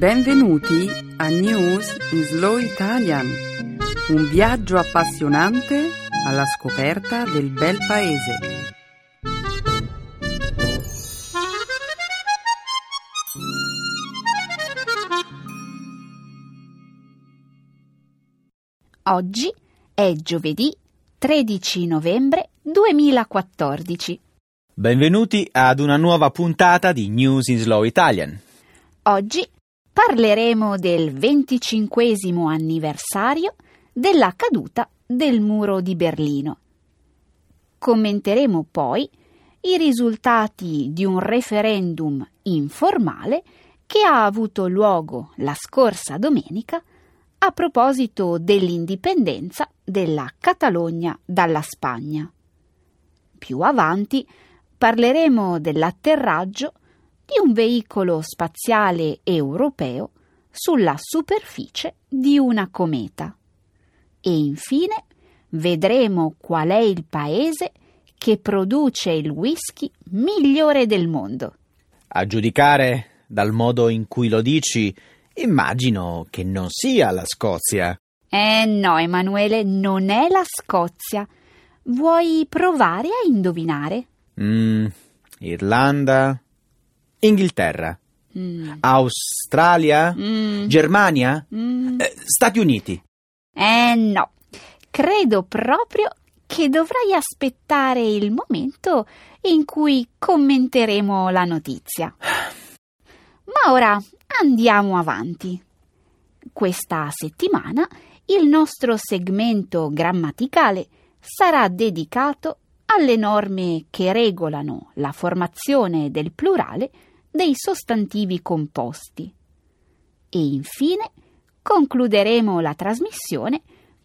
Benvenuti a News in Slow Italian, un viaggio appassionante alla scoperta del bel paese. Oggi è giovedì 13 novembre 2014. Benvenuti ad una nuova puntata di News in Slow Italian. Oggi parleremo del 25 anniversario della caduta del muro di Berlino. Commenteremo poi i risultati di un referendum informale che ha avuto luogo la scorsa domenica a proposito dell'indipendenza della Catalogna dalla Spagna. Più avanti parleremo dell'atterraggio di un veicolo spaziale europeo sulla superficie di una cometa. E infine vedremo qual è il paese che produce il whisky migliore del mondo. A giudicare dal modo in cui lo dici, immagino che non sia la Scozia. Eh no, Emanuele, non è la Scozia. Vuoi provare a indovinare? Mm, Irlanda, Inghilterra, Mm. Australia, Mm. Germania, Mm. eh, Stati Uniti. Eh no, credo proprio che dovrai aspettare il momento in cui commenteremo la notizia. Ma ora andiamo avanti. Questa settimana il nostro segmento grammaticale sarà dedicato alle norme che regolano la formazione del plurale dei sostantivi composti. E infine concluderemo la trasmissione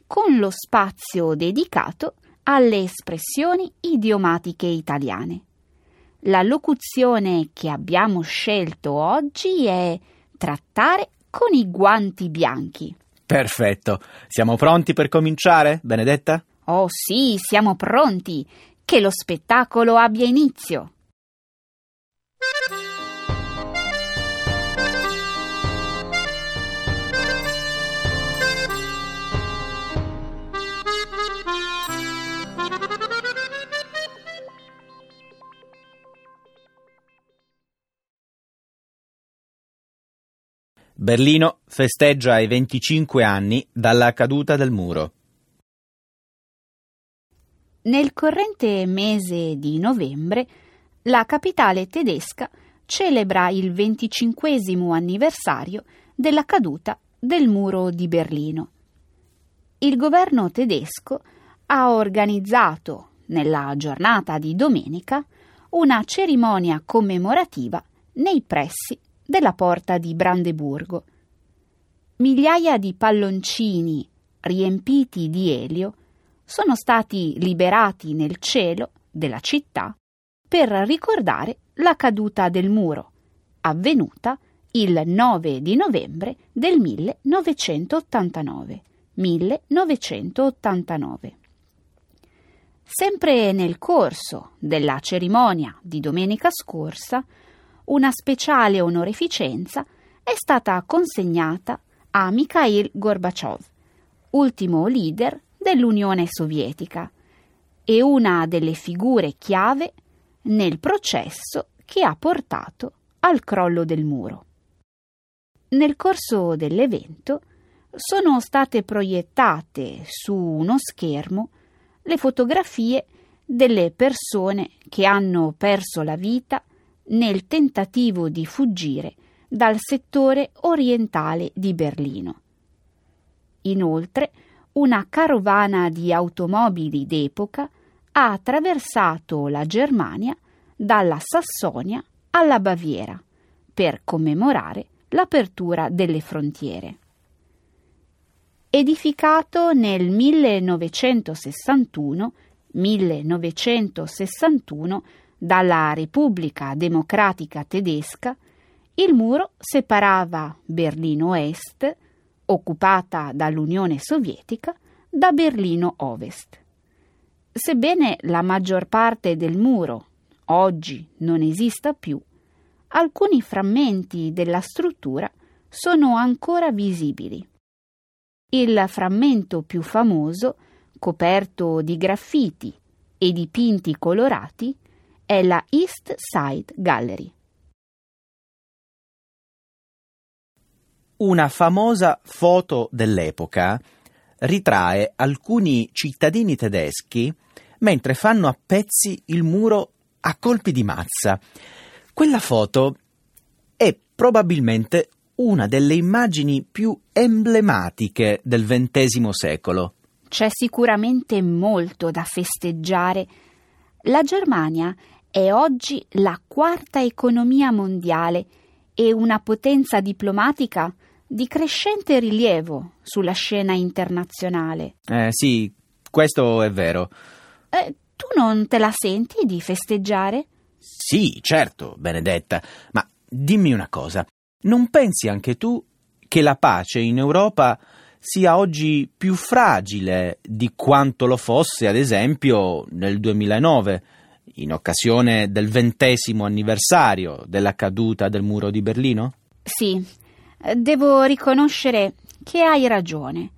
con lo spazio dedicato alle espressioni idiomatiche italiane. La locuzione che abbiamo scelto oggi è trattare con i guanti bianchi. Perfetto. Siamo pronti per cominciare, Benedetta? Oh sì, siamo pronti. Che lo spettacolo abbia inizio. Berlino festeggia i 25 anni dalla caduta del muro. Nel corrente mese di novembre, la capitale tedesca celebra il 25 anniversario della caduta del muro di Berlino. Il governo tedesco ha organizzato, nella giornata di domenica, una cerimonia commemorativa nei pressi della porta di Brandeburgo. Migliaia di palloncini riempiti di elio sono stati liberati nel cielo della città per ricordare la caduta del muro, avvenuta il 9 di novembre del 1989. 1989. Sempre nel corso della cerimonia di domenica scorsa, una speciale onorificenza è stata consegnata a Mikhail Gorbaciov, ultimo leader dell'Unione Sovietica e una delle figure chiave nel processo che ha portato al crollo del muro. Nel corso dell'evento sono state proiettate su uno schermo le fotografie delle persone che hanno perso la vita nel tentativo di fuggire dal settore orientale di Berlino. Inoltre, una carovana di automobili d'epoca ha attraversato la Germania dalla Sassonia alla Baviera per commemorare l'apertura delle frontiere. Edificato nel 1961, 1961 dalla Repubblica Democratica Tedesca, il muro separava Berlino Est, occupata dall'Unione Sovietica, da Berlino Ovest. Sebbene la maggior parte del muro oggi non esista più, alcuni frammenti della struttura sono ancora visibili. Il frammento più famoso, coperto di graffiti e dipinti colorati, è la East Side Gallery. Una famosa foto dell'epoca ritrae alcuni cittadini tedeschi mentre fanno a pezzi il muro a colpi di mazza. Quella foto è probabilmente una delle immagini più emblematiche del XX secolo. C'è sicuramente molto da festeggiare. La Germania è oggi la quarta economia mondiale e una potenza diplomatica di crescente rilievo sulla scena internazionale. Eh sì, questo è vero. Eh, tu non te la senti di festeggiare? Sì, certo, Benedetta, ma dimmi una cosa, non pensi anche tu che la pace in Europa sia oggi più fragile di quanto lo fosse, ad esempio, nel 2009, in occasione del ventesimo anniversario della caduta del muro di Berlino? Sì, devo riconoscere che hai ragione.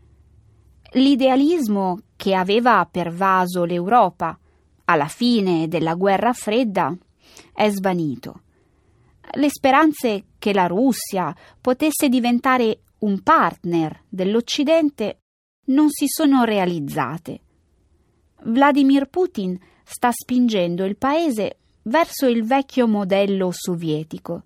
L'idealismo che aveva pervaso l'Europa alla fine della guerra fredda è svanito. Le speranze che la Russia potesse diventare un partner dell'Occidente non si sono realizzate. Vladimir Putin sta spingendo il paese verso il vecchio modello sovietico.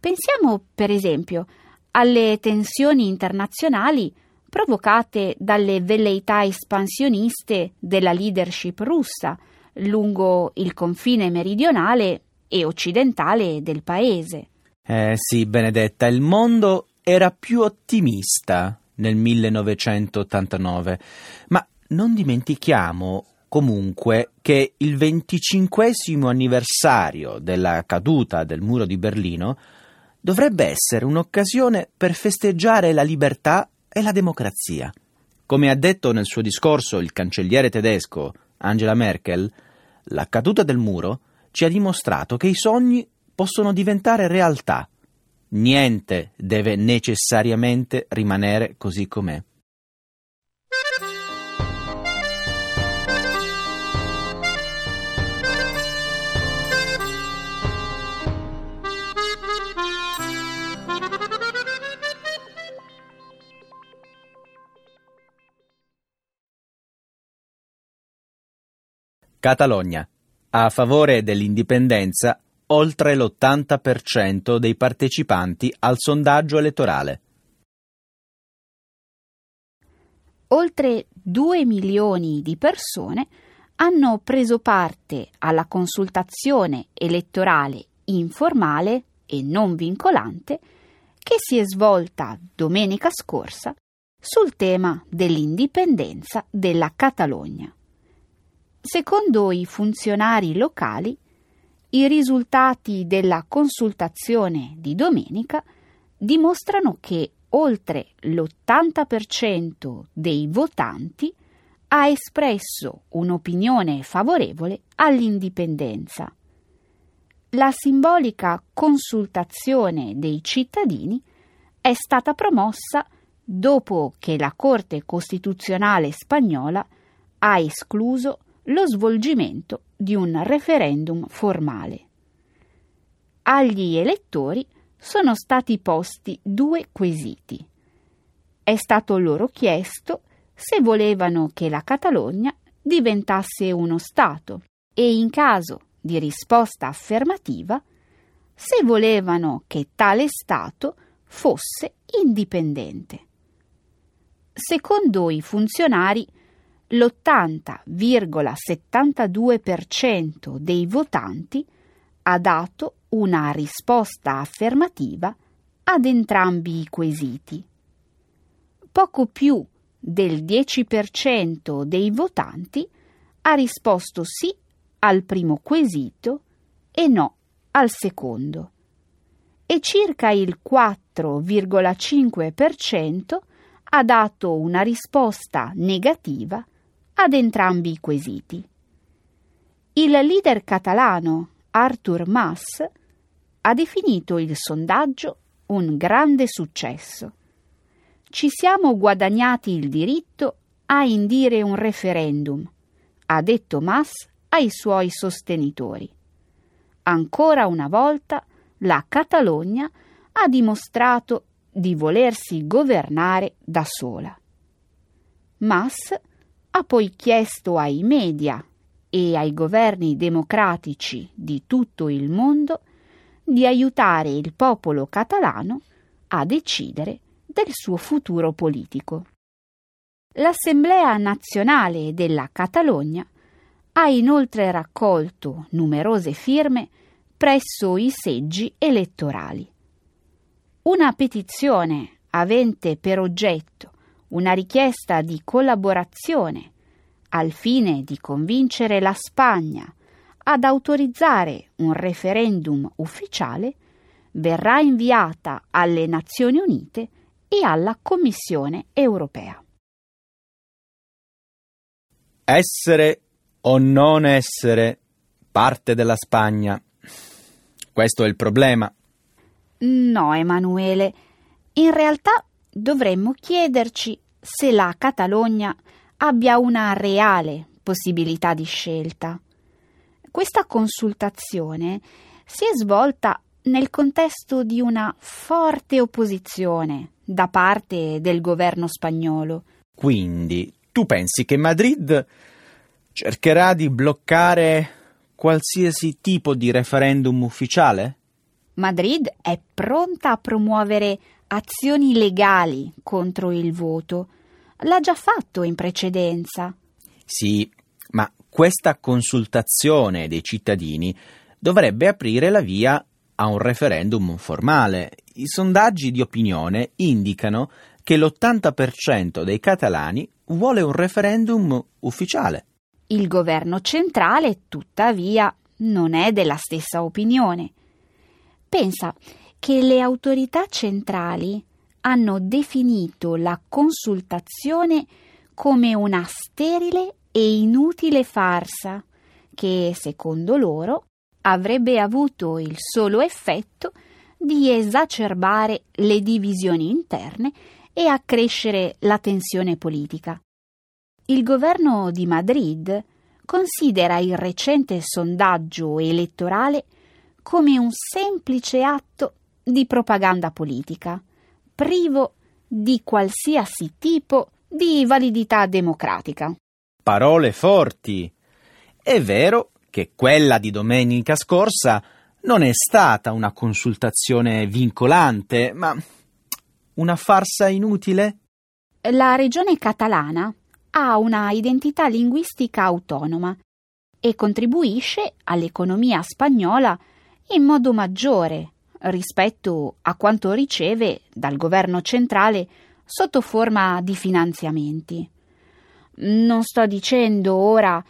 Pensiamo, per esempio, alle tensioni internazionali provocate dalle velleità espansioniste della leadership russa lungo il confine meridionale e occidentale del paese. Eh sì, Benedetta, il mondo era più ottimista nel 1989, ma non dimentichiamo comunque che il venticinquesimo anniversario della caduta del muro di Berlino dovrebbe essere un'occasione per festeggiare la libertà e la democrazia. Come ha detto nel suo discorso il cancelliere tedesco Angela Merkel, la caduta del muro ci ha dimostrato che i sogni possono diventare realtà. Niente deve necessariamente rimanere così com'è. Catalogna. A favore dell'indipendenza oltre l'80% dei partecipanti al sondaggio elettorale. Oltre 2 milioni di persone hanno preso parte alla consultazione elettorale informale e non vincolante che si è svolta domenica scorsa sul tema dell'indipendenza della Catalogna. Secondo i funzionari locali, i risultati della consultazione di domenica dimostrano che oltre l'80% dei votanti ha espresso un'opinione favorevole all'indipendenza. La simbolica consultazione dei cittadini è stata promossa dopo che la Corte Costituzionale spagnola ha escluso lo svolgimento di un referendum formale. Agli elettori sono stati posti due quesiti. È stato loro chiesto se volevano che la Catalogna diventasse uno Stato e in caso di risposta affermativa se volevano che tale Stato fosse indipendente. Secondo i funzionari, l'80,72% dei votanti ha dato una risposta affermativa ad entrambi i quesiti. Poco più del 10% dei votanti ha risposto sì al primo quesito e no al secondo e circa il 4,5% ha dato una risposta negativa ad entrambi i quesiti. Il leader catalano Artur Mas ha definito il sondaggio un grande successo. Ci siamo guadagnati il diritto a indire un referendum, ha detto Mas ai suoi sostenitori. Ancora una volta la Catalogna ha dimostrato di volersi governare da sola. Mas ha poi chiesto ai media e ai governi democratici di tutto il mondo di aiutare il popolo catalano a decidere del suo futuro politico. L'Assemblea nazionale della Catalogna ha inoltre raccolto numerose firme presso i seggi elettorali. Una petizione avente per oggetto una richiesta di collaborazione al fine di convincere la Spagna ad autorizzare un referendum ufficiale verrà inviata alle Nazioni Unite e alla Commissione europea. Essere o non essere parte della Spagna. Questo è il problema. No, Emanuele. In realtà dovremmo chiederci se la Catalogna abbia una reale possibilità di scelta. Questa consultazione si è svolta nel contesto di una forte opposizione da parte del governo spagnolo. Quindi tu pensi che Madrid cercherà di bloccare qualsiasi tipo di referendum ufficiale? Madrid è pronta a promuovere azioni legali contro il voto. L'ha già fatto in precedenza. Sì, ma questa consultazione dei cittadini dovrebbe aprire la via a un referendum formale. I sondaggi di opinione indicano che l'80% dei catalani vuole un referendum ufficiale. Il governo centrale, tuttavia, non è della stessa opinione. Pensa che le autorità centrali hanno definito la consultazione come una sterile e inutile farsa che, secondo loro, avrebbe avuto il solo effetto di esacerbare le divisioni interne e accrescere la tensione politica. Il governo di Madrid considera il recente sondaggio elettorale come un semplice atto di propaganda politica, privo di qualsiasi tipo di validità democratica. Parole forti. È vero che quella di domenica scorsa non è stata una consultazione vincolante, ma una farsa inutile? La regione catalana ha una identità linguistica autonoma e contribuisce all'economia spagnola in modo maggiore rispetto a quanto riceve dal governo centrale sotto forma di finanziamenti. Non sto dicendo ora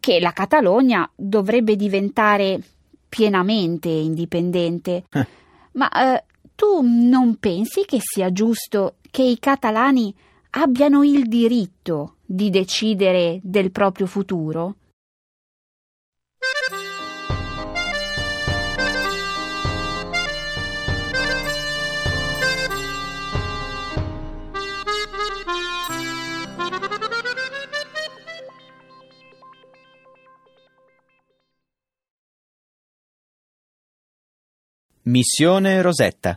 che la Catalogna dovrebbe diventare pienamente indipendente, Eh. ma eh, tu non pensi che sia giusto che i catalani abbiano il diritto di decidere del proprio futuro? Missione Rosetta.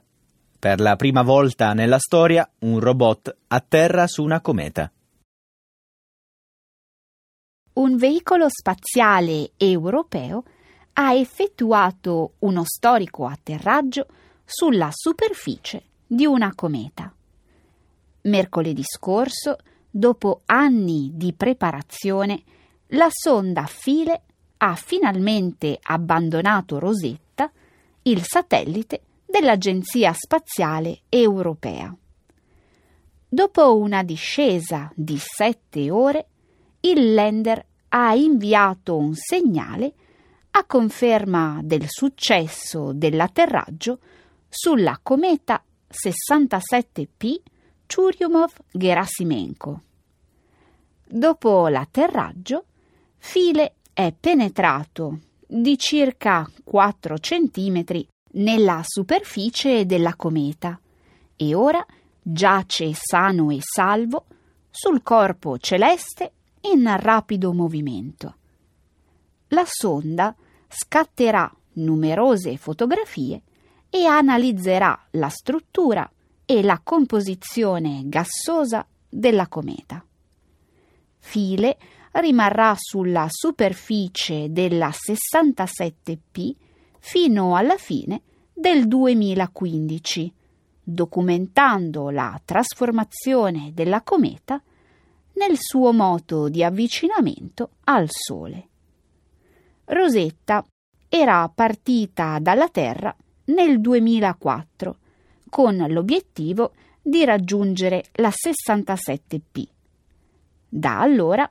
Per la prima volta nella storia un robot atterra su una cometa. Un veicolo spaziale europeo ha effettuato uno storico atterraggio sulla superficie di una cometa. Mercoledì scorso, dopo anni di preparazione, la sonda File ha finalmente abbandonato Rosetta, il satellite dell'Agenzia Spaziale Europea. Dopo una discesa di sette ore, il lander ha inviato un segnale a conferma del successo dell'atterraggio sulla cometa 67P Churyumov-Gerasimenko. Dopo l'atterraggio, File è penetrato di circa 4 cm nella superficie della cometa e ora giace sano e salvo sul corpo celeste in rapido movimento. La sonda scatterà numerose fotografie e analizzerà la struttura e la composizione gassosa della cometa. File rimarrà sulla superficie della 67P fino alla fine del 2015, documentando la trasformazione della cometa nel suo moto di avvicinamento al Sole. Rosetta era partita dalla Terra nel 2004 con l'obiettivo di raggiungere la 67P. Da allora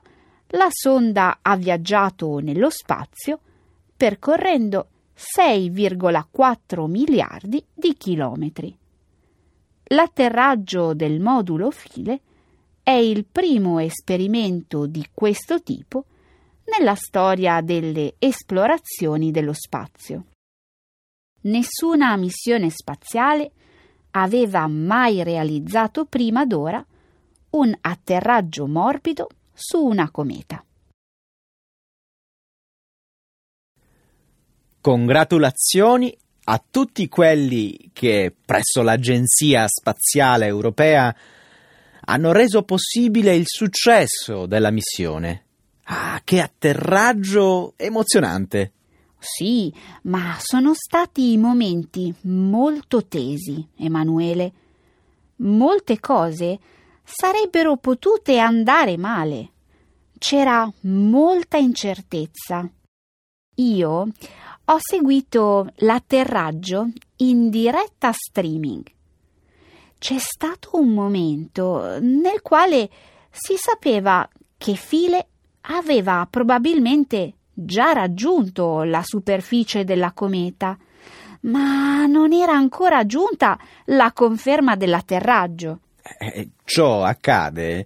la sonda ha viaggiato nello spazio percorrendo 6,4 miliardi di chilometri. L'atterraggio del modulo file è il primo esperimento di questo tipo nella storia delle esplorazioni dello spazio. Nessuna missione spaziale aveva mai realizzato prima d'ora un atterraggio morbido su una cometa. Congratulazioni a tutti quelli che presso l'Agenzia Spaziale Europea hanno reso possibile il successo della missione. Ah, che atterraggio emozionante! Sì, ma sono stati momenti molto tesi, Emanuele. Molte cose sarebbero potute andare male. C'era molta incertezza. Io ho seguito l'atterraggio in diretta streaming. C'è stato un momento nel quale si sapeva che File aveva probabilmente già raggiunto la superficie della cometa, ma non era ancora giunta la conferma dell'atterraggio. Eh, ciò accade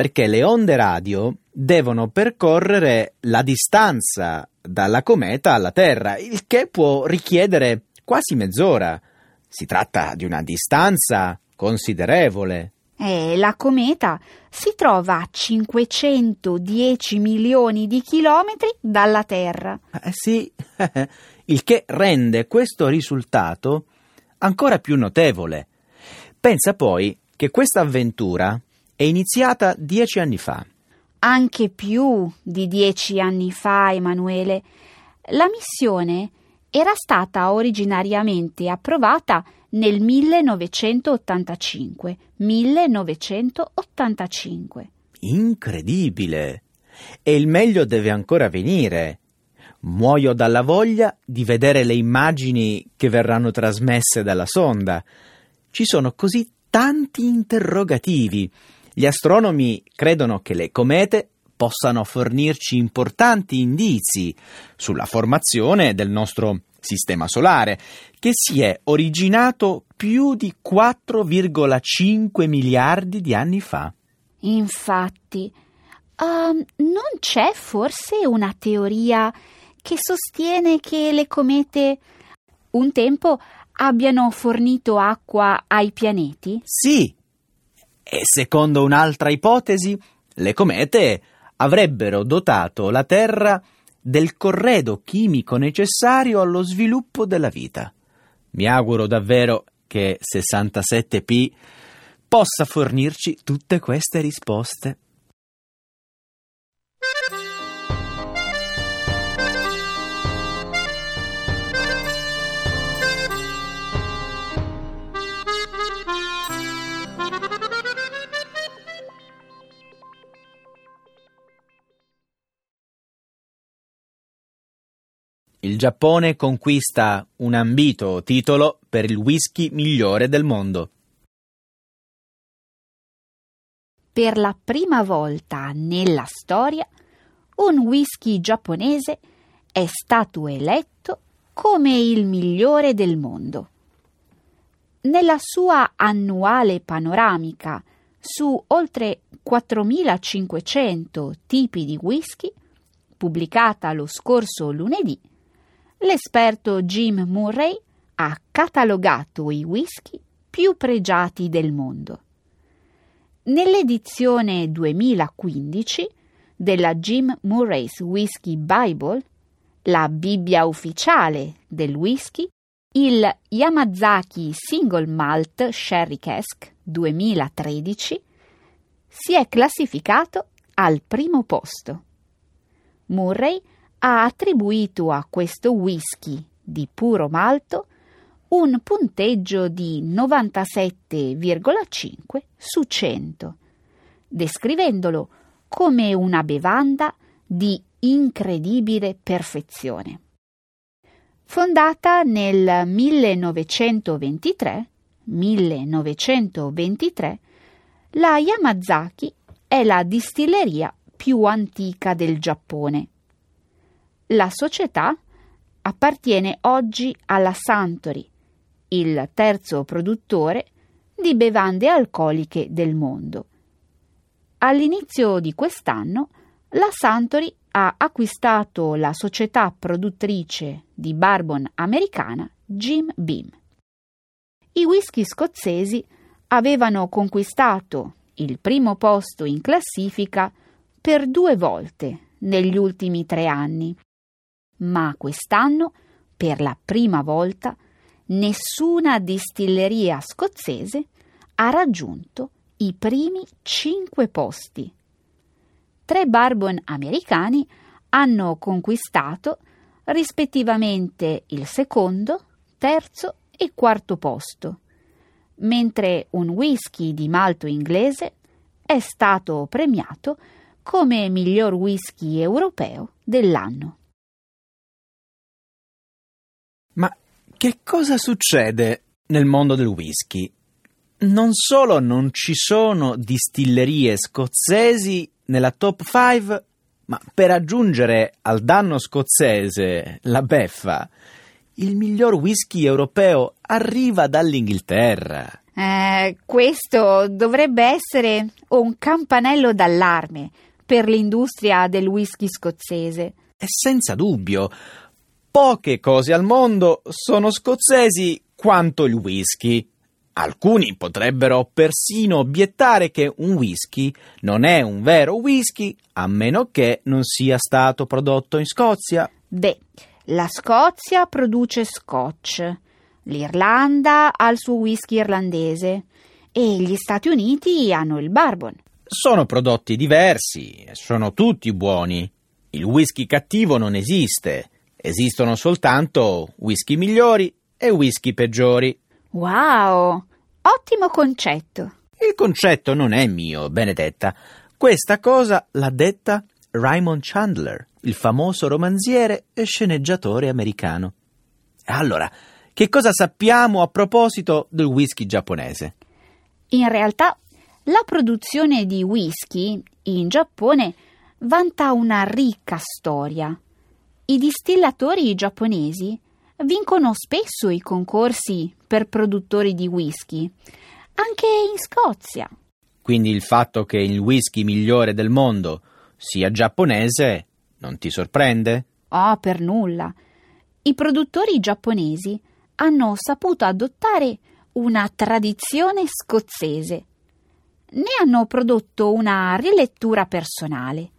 perché le onde radio devono percorrere la distanza dalla cometa alla Terra, il che può richiedere quasi mezz'ora. Si tratta di una distanza considerevole. E la cometa si trova a 510 milioni di chilometri dalla Terra. Eh sì, il che rende questo risultato ancora più notevole. Pensa poi che questa avventura è iniziata dieci anni fa. Anche più di dieci anni fa, Emanuele. La missione era stata originariamente approvata nel 1985. 1985. Incredibile! E il meglio deve ancora venire. Muoio dalla voglia di vedere le immagini che verranno trasmesse dalla sonda. Ci sono così tanti interrogativi. Gli astronomi credono che le comete possano fornirci importanti indizi sulla formazione del nostro sistema solare, che si è originato più di 4,5 miliardi di anni fa. Infatti, uh, non c'è forse una teoria che sostiene che le comete un tempo abbiano fornito acqua ai pianeti? Sì. E secondo un'altra ipotesi, le comete avrebbero dotato la Terra del corredo chimico necessario allo sviluppo della vita. Mi auguro davvero che 67P possa fornirci tutte queste risposte. Il Giappone conquista un ambito titolo per il whisky migliore del mondo. Per la prima volta nella storia, un whisky giapponese è stato eletto come il migliore del mondo. Nella sua annuale panoramica su oltre 4500 tipi di whisky, pubblicata lo scorso lunedì, l'esperto Jim Murray ha catalogato i whisky più pregiati del mondo. Nell'edizione 2015 della Jim Murray's Whisky Bible, la Bibbia ufficiale del whisky, il Yamazaki Single Malt Sherry Cask 2013 si è classificato al primo posto. Murray ha attribuito a questo whisky di puro malto un punteggio di 97,5 su 100, descrivendolo come una bevanda di incredibile perfezione. Fondata nel 1923, 1923 la Yamazaki è la distilleria più antica del Giappone. La società appartiene oggi alla Santori, il terzo produttore di bevande alcoliche del mondo. All'inizio di quest'anno la Santori ha acquistato la società produttrice di bourbon americana Jim Beam. I whisky scozzesi avevano conquistato il primo posto in classifica per due volte negli ultimi tre anni, ma quest'anno, per la prima volta, nessuna distilleria scozzese ha raggiunto i primi cinque posti. Tre bourbon americani hanno conquistato rispettivamente il secondo, terzo e quarto posto, mentre un whisky di malto inglese è stato premiato come miglior whisky europeo dell'anno. Che cosa succede nel mondo del whisky? Non solo non ci sono distillerie scozzesi nella top 5, ma per aggiungere al danno scozzese la beffa, il miglior whisky europeo arriva dall'Inghilterra. Eh, questo dovrebbe essere un campanello d'allarme per l'industria del whisky scozzese. E senza dubbio, poche cose al mondo sono scozzesi quanto il whisky. Alcuni potrebbero persino obiettare che un whisky non è un vero whisky a meno che non sia stato prodotto in Scozia. Beh, la Scozia produce scotch, l'Irlanda ha il suo whisky irlandese e gli Stati Uniti hanno il bourbon. Sono prodotti diversi sono tutti buoni. Il whisky cattivo non esiste. Esistono soltanto whisky migliori e whisky peggiori. Wow, ottimo concetto. Il concetto non è mio, Benedetta. Questa cosa l'ha detta Raymond Chandler, il famoso romanziere e sceneggiatore americano. Allora, che cosa sappiamo a proposito del whisky giapponese? In realtà, la produzione di whisky in Giappone vanta una ricca storia. I distillatori giapponesi vincono spesso i concorsi per produttori di whisky, anche in Scozia. Quindi il fatto che il whisky migliore del mondo sia giapponese non ti sorprende? Oh, per nulla. I produttori giapponesi hanno saputo adottare una tradizione scozzese. Ne hanno prodotto una rilettura personale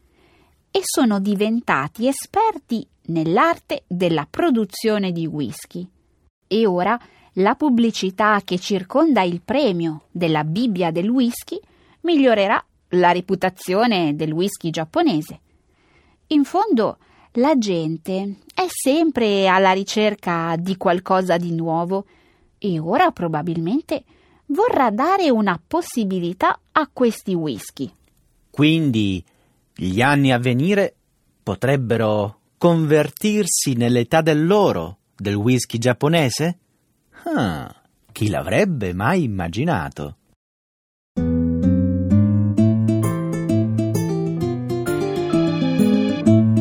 e sono diventati esperti nell'arte della produzione di whisky. E ora la pubblicità che circonda il premio della Bibbia del whisky migliorerà la reputazione del whisky giapponese. In fondo, la gente è sempre alla ricerca di qualcosa di nuovo e ora probabilmente vorrà dare una possibilità a questi whisky. Quindi gli anni a venire potrebbero convertirsi nell'età dell'oro del whisky giapponese? Ah, chi l'avrebbe mai immaginato?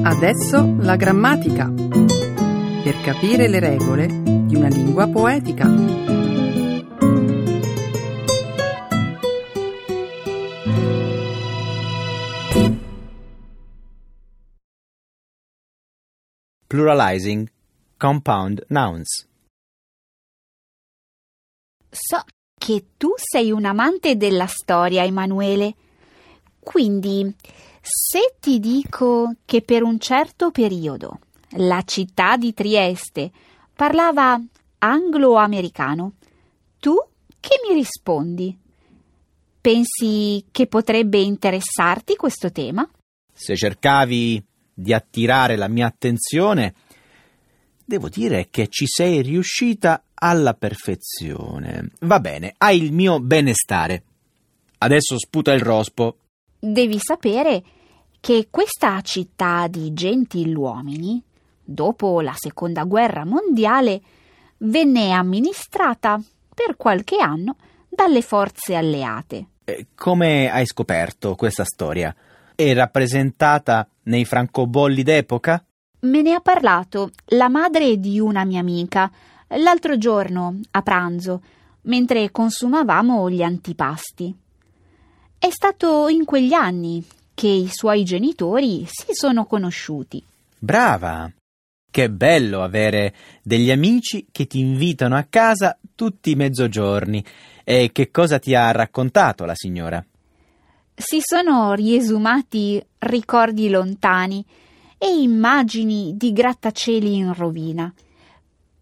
Adesso la grammatica. Per capire le regole di una lingua poetica. Pluralizing compound nouns. So che tu sei un amante della storia, Emanuele. Quindi, se ti dico che per un certo periodo la città di Trieste parlava anglo-americano, tu che mi rispondi? Pensi che potrebbe interessarti questo tema? Se cercavi di attirare la mia attenzione, devo dire che ci sei riuscita alla perfezione. Va bene, hai il mio benestare. Adesso sputa il rospo. Devi sapere che questa città di gentiluomini, dopo la seconda guerra mondiale, venne amministrata per qualche anno dalle forze alleate. Eh, come hai scoperto questa storia? È rappresentata nei francobolli d'epoca? Me ne ha parlato la madre di una mia amica l'altro giorno a pranzo, mentre consumavamo gli antipasti. È stato in quegli anni che i suoi genitori si sono conosciuti. Brava! Che bello avere degli amici che ti invitano a casa tutti i mezzogiorni. E che cosa ti ha raccontato la signora? Si sono riesumati ricordi lontani e immagini di grattacieli in rovina.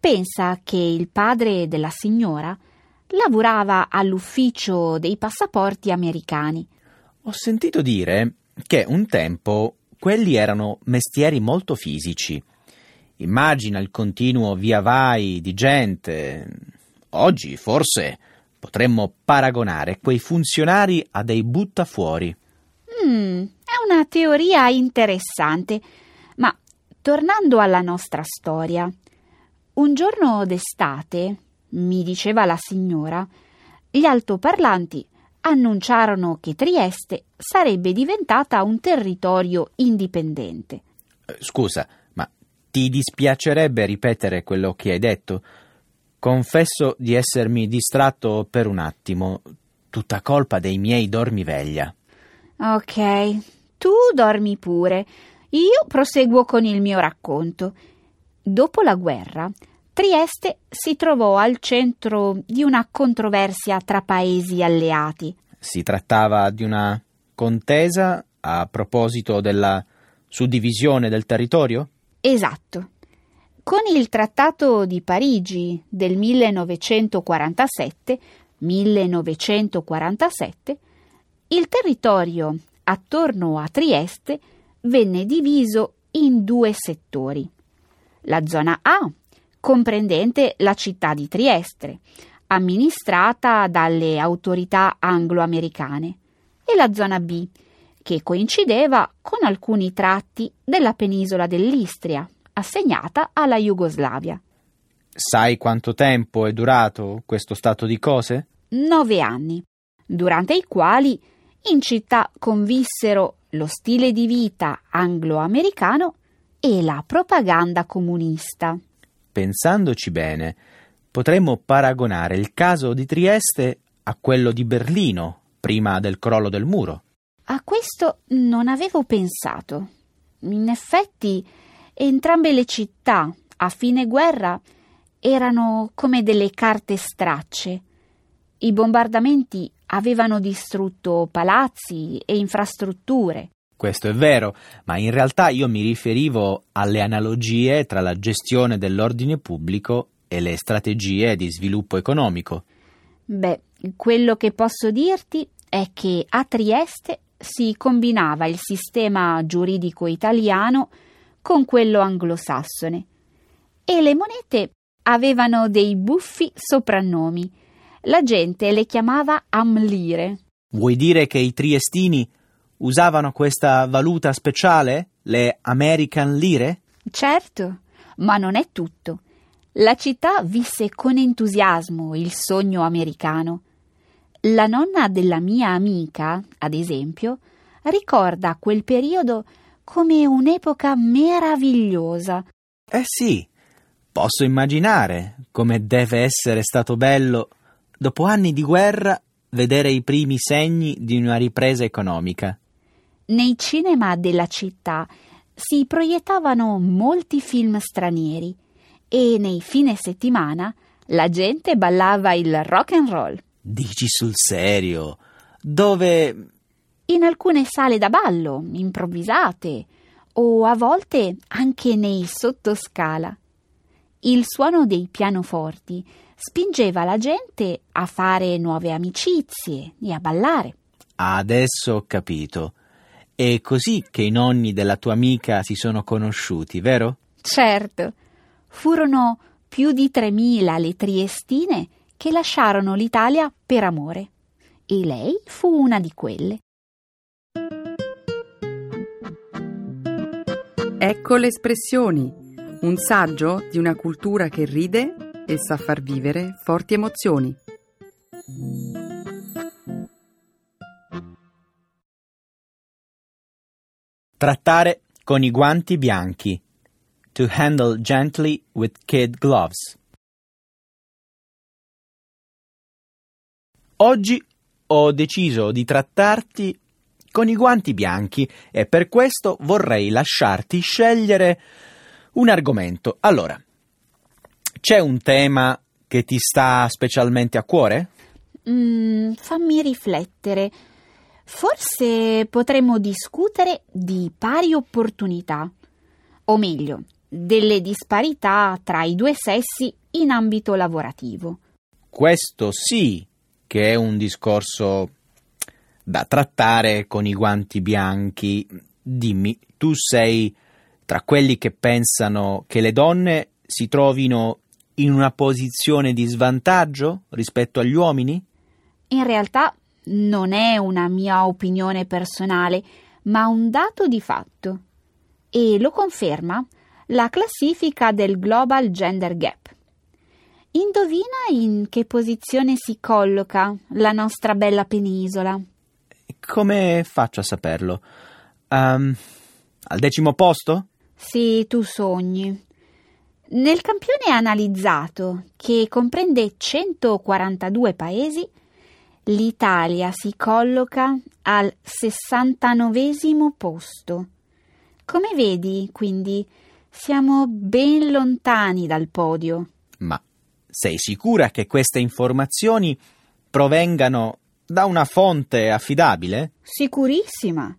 Pensa che il padre della signora lavorava all'ufficio dei passaporti americani. Ho sentito dire che un tempo quelli erano mestieri molto fisici Immagina il continuo via vai di gente. Oggi forse potremmo paragonare quei funzionari a dei buttafuori. Mm, è una teoria interessante. Ma tornando alla nostra storia, un giorno d'estate, mi diceva la signora, gli altoparlanti annunciarono che Trieste sarebbe diventata un territorio indipendente. Eh, scusa, ti dispiacerebbe ripetere quello che hai detto? Confesso di essermi distratto per un attimo, tutta colpa dei miei dormiveglia. Ok, tu dormi pure. Io proseguo con il mio racconto. Dopo la guerra, Trieste si trovò al centro di una controversia tra paesi alleati. Si trattava di una contesa a proposito della suddivisione del territorio? Esatto. Con il Trattato di Parigi del 1947, 1947 il territorio attorno a Trieste venne diviso in due settori. La zona A, comprendente la città di Trieste, amministrata dalle autorità anglo-americane, e la zona B, che coincideva con alcuni tratti della penisola dell'Istria, assegnata alla Jugoslavia. Sai quanto tempo è durato questo stato di cose? Nove anni, durante i quali in città convissero lo stile di vita anglo-americano e la propaganda comunista. Pensandoci bene, potremmo paragonare il caso di Trieste a quello di Berlino prima del crollo del muro. A questo non avevo pensato. In effetti, entrambe le città, a fine guerra, erano come delle carte stracce. I bombardamenti avevano distrutto palazzi e infrastrutture. Questo è vero, ma in realtà io mi riferivo alle analogie tra la gestione dell'ordine pubblico e le strategie di sviluppo economico. Beh, quello che posso dirti è che a Trieste si combinava il sistema giuridico italiano con quello anglosassone e le monete avevano dei buffi soprannomi. La gente le chiamava amlire. Vuoi dire che i triestini usavano questa valuta speciale, le American lire? Certo, ma non è tutto. La città visse con entusiasmo il sogno americano la nonna della mia amica, ad esempio, ricorda quel periodo come un'epoca meravigliosa. Eh sì, posso immaginare come deve essere stato bello, dopo anni di guerra, vedere i primi segni di una ripresa economica. Nei cinema della città si proiettavano molti film stranieri e nei fine settimana La gente ballava il rock and roll. Dici sul serio? Dove... In alcune sale da ballo, improvvisate, o a volte anche nei sottoscala. Il suono dei pianoforti spingeva la gente a fare nuove amicizie e a ballare. Adesso ho capito. È così che i nonni della tua amica si sono conosciuti, vero? Certo. Furono più di 3.000 le triestine che lasciarono l'Italia per amore. E lei fu una di quelle. Ecco le espressioni, un saggio di una cultura che ride e sa far vivere forti emozioni. Trattare con i guanti bianchi. To handle gently with kid gloves. Oggi ho deciso di trattarti con i guanti bianchi e per questo vorrei lasciarti scegliere un argomento. Allora, c'è un tema che ti sta specialmente a cuore? Mm, fammi riflettere. Forse potremmo discutere di pari opportunità, o meglio, delle disparità tra i due sessi in ambito lavorativo. Questo sì che è un discorso da trattare con i guanti bianchi. Dimmi, tu sei tra quelli che pensano che le donne si trovino in una posizione di svantaggio rispetto agli uomini? In realtà non è una mia opinione personale, ma un dato di fatto. E lo conferma la classifica del Global Gender Gap. Indovina in che posizione si colloca la nostra bella penisola? Come faccio a saperlo? Um, al decimo posto? Sì, tu sogni. Nel campione analizzato, che comprende 142 paesi, l'Italia si colloca al 69 posto. Come vedi, quindi, siamo ben lontani dal podio. Ma sei sicura che queste informazioni provengano da una fonte affidabile? Sicurissima.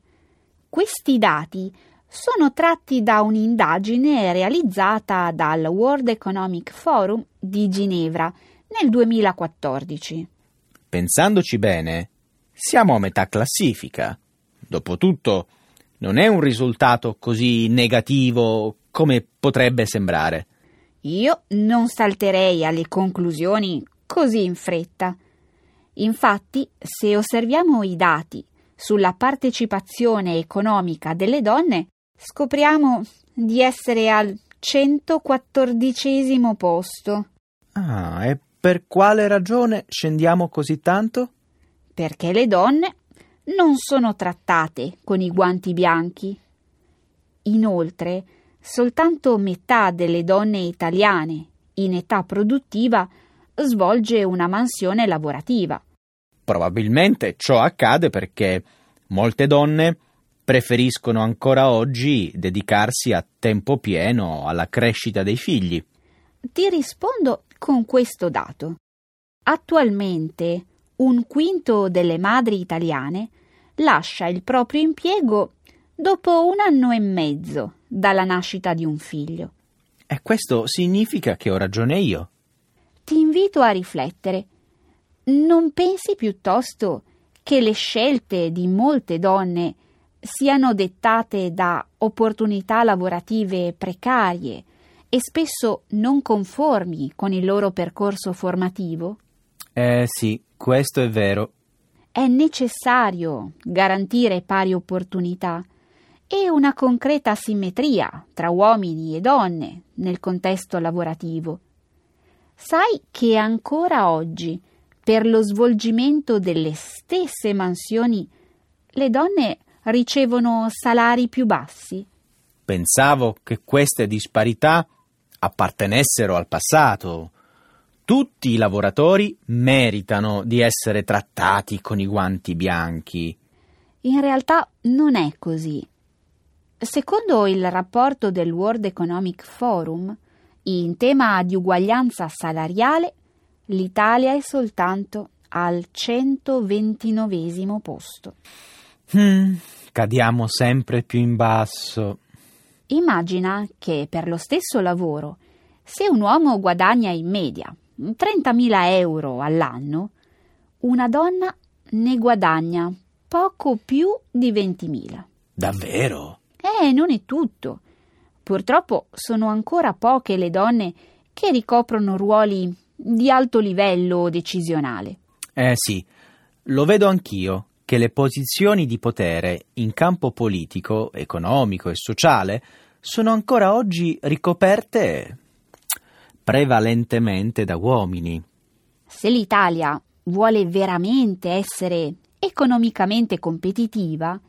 Questi dati sono tratti da un'indagine realizzata dal World Economic Forum di Ginevra nel 2014. Pensandoci bene, siamo a metà classifica. Dopotutto, non è un risultato così negativo come potrebbe sembrare. Io non salterei alle conclusioni così in fretta. Infatti, se osserviamo i dati sulla partecipazione economica delle donne, scopriamo di essere al 114 posto. Ah, e per quale ragione scendiamo così tanto? Perché le donne non sono trattate con i guanti bianchi. Inoltre, soltanto metà delle donne italiane in età produttiva svolge una mansione lavorativa. Probabilmente ciò accade perché molte donne preferiscono ancora oggi dedicarsi a tempo pieno alla crescita dei figli. Ti rispondo con questo dato. Attualmente un quinto delle madri italiane lascia il proprio impiego dopo un anno e mezzo dalla nascita di un figlio. E questo significa che ho ragione io. Ti invito a riflettere non pensi piuttosto che le scelte di molte donne siano dettate da opportunità lavorative precarie e spesso non conformi con il loro percorso formativo? Eh sì, questo è vero. È necessario garantire pari opportunità e una concreta simmetria tra uomini e donne nel contesto lavorativo. Sai che ancora oggi per lo svolgimento delle stesse mansioni le donne ricevono salari più bassi. Pensavo che queste disparità appartenessero al passato. Tutti i lavoratori meritano di essere trattati con i guanti bianchi. In realtà non è così. Secondo il rapporto del World Economic Forum, in tema di uguaglianza salariale, L'Italia è soltanto al 129 posto. Mm, cadiamo sempre più in basso. Immagina che per lo stesso lavoro, se un uomo guadagna in media 30.000 euro all'anno, una donna ne guadagna poco più di 20.000. Davvero? Eh, non è tutto. Purtroppo sono ancora poche le donne che ricoprono ruoli di alto livello decisionale. Eh sì, lo vedo anch'io che le posizioni di potere in campo politico, economico e sociale sono ancora oggi ricoperte prevalentemente da uomini. Se l'Italia vuole veramente essere economicamente competitiva,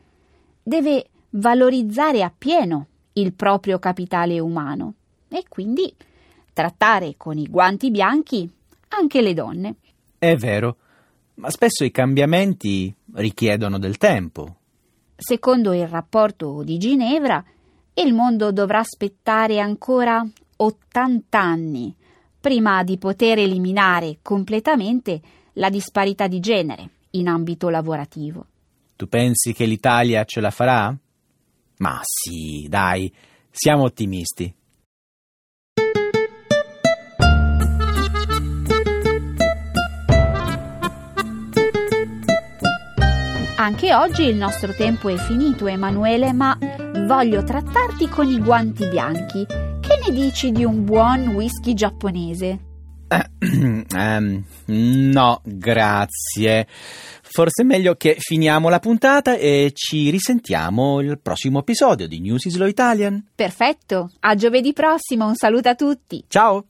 deve valorizzare appieno il proprio capitale umano e quindi trattare con i guanti bianchi anche le donne. È vero, ma spesso i cambiamenti richiedono del tempo. Secondo il rapporto di Ginevra, il mondo dovrà aspettare ancora 80 anni prima di poter eliminare completamente la disparità di genere in ambito lavorativo. Tu pensi che l'Italia ce la farà? Ma sì, dai, siamo ottimisti. Anche oggi il nostro tempo è finito, Emanuele, ma voglio trattarti con i guanti bianchi. Che ne dici di un buon whisky giapponese? um, no, grazie. Forse è meglio che finiamo la puntata e ci risentiamo il prossimo episodio di News is Slow Italian. Perfetto, a giovedì prossimo, un saluto a tutti. Ciao!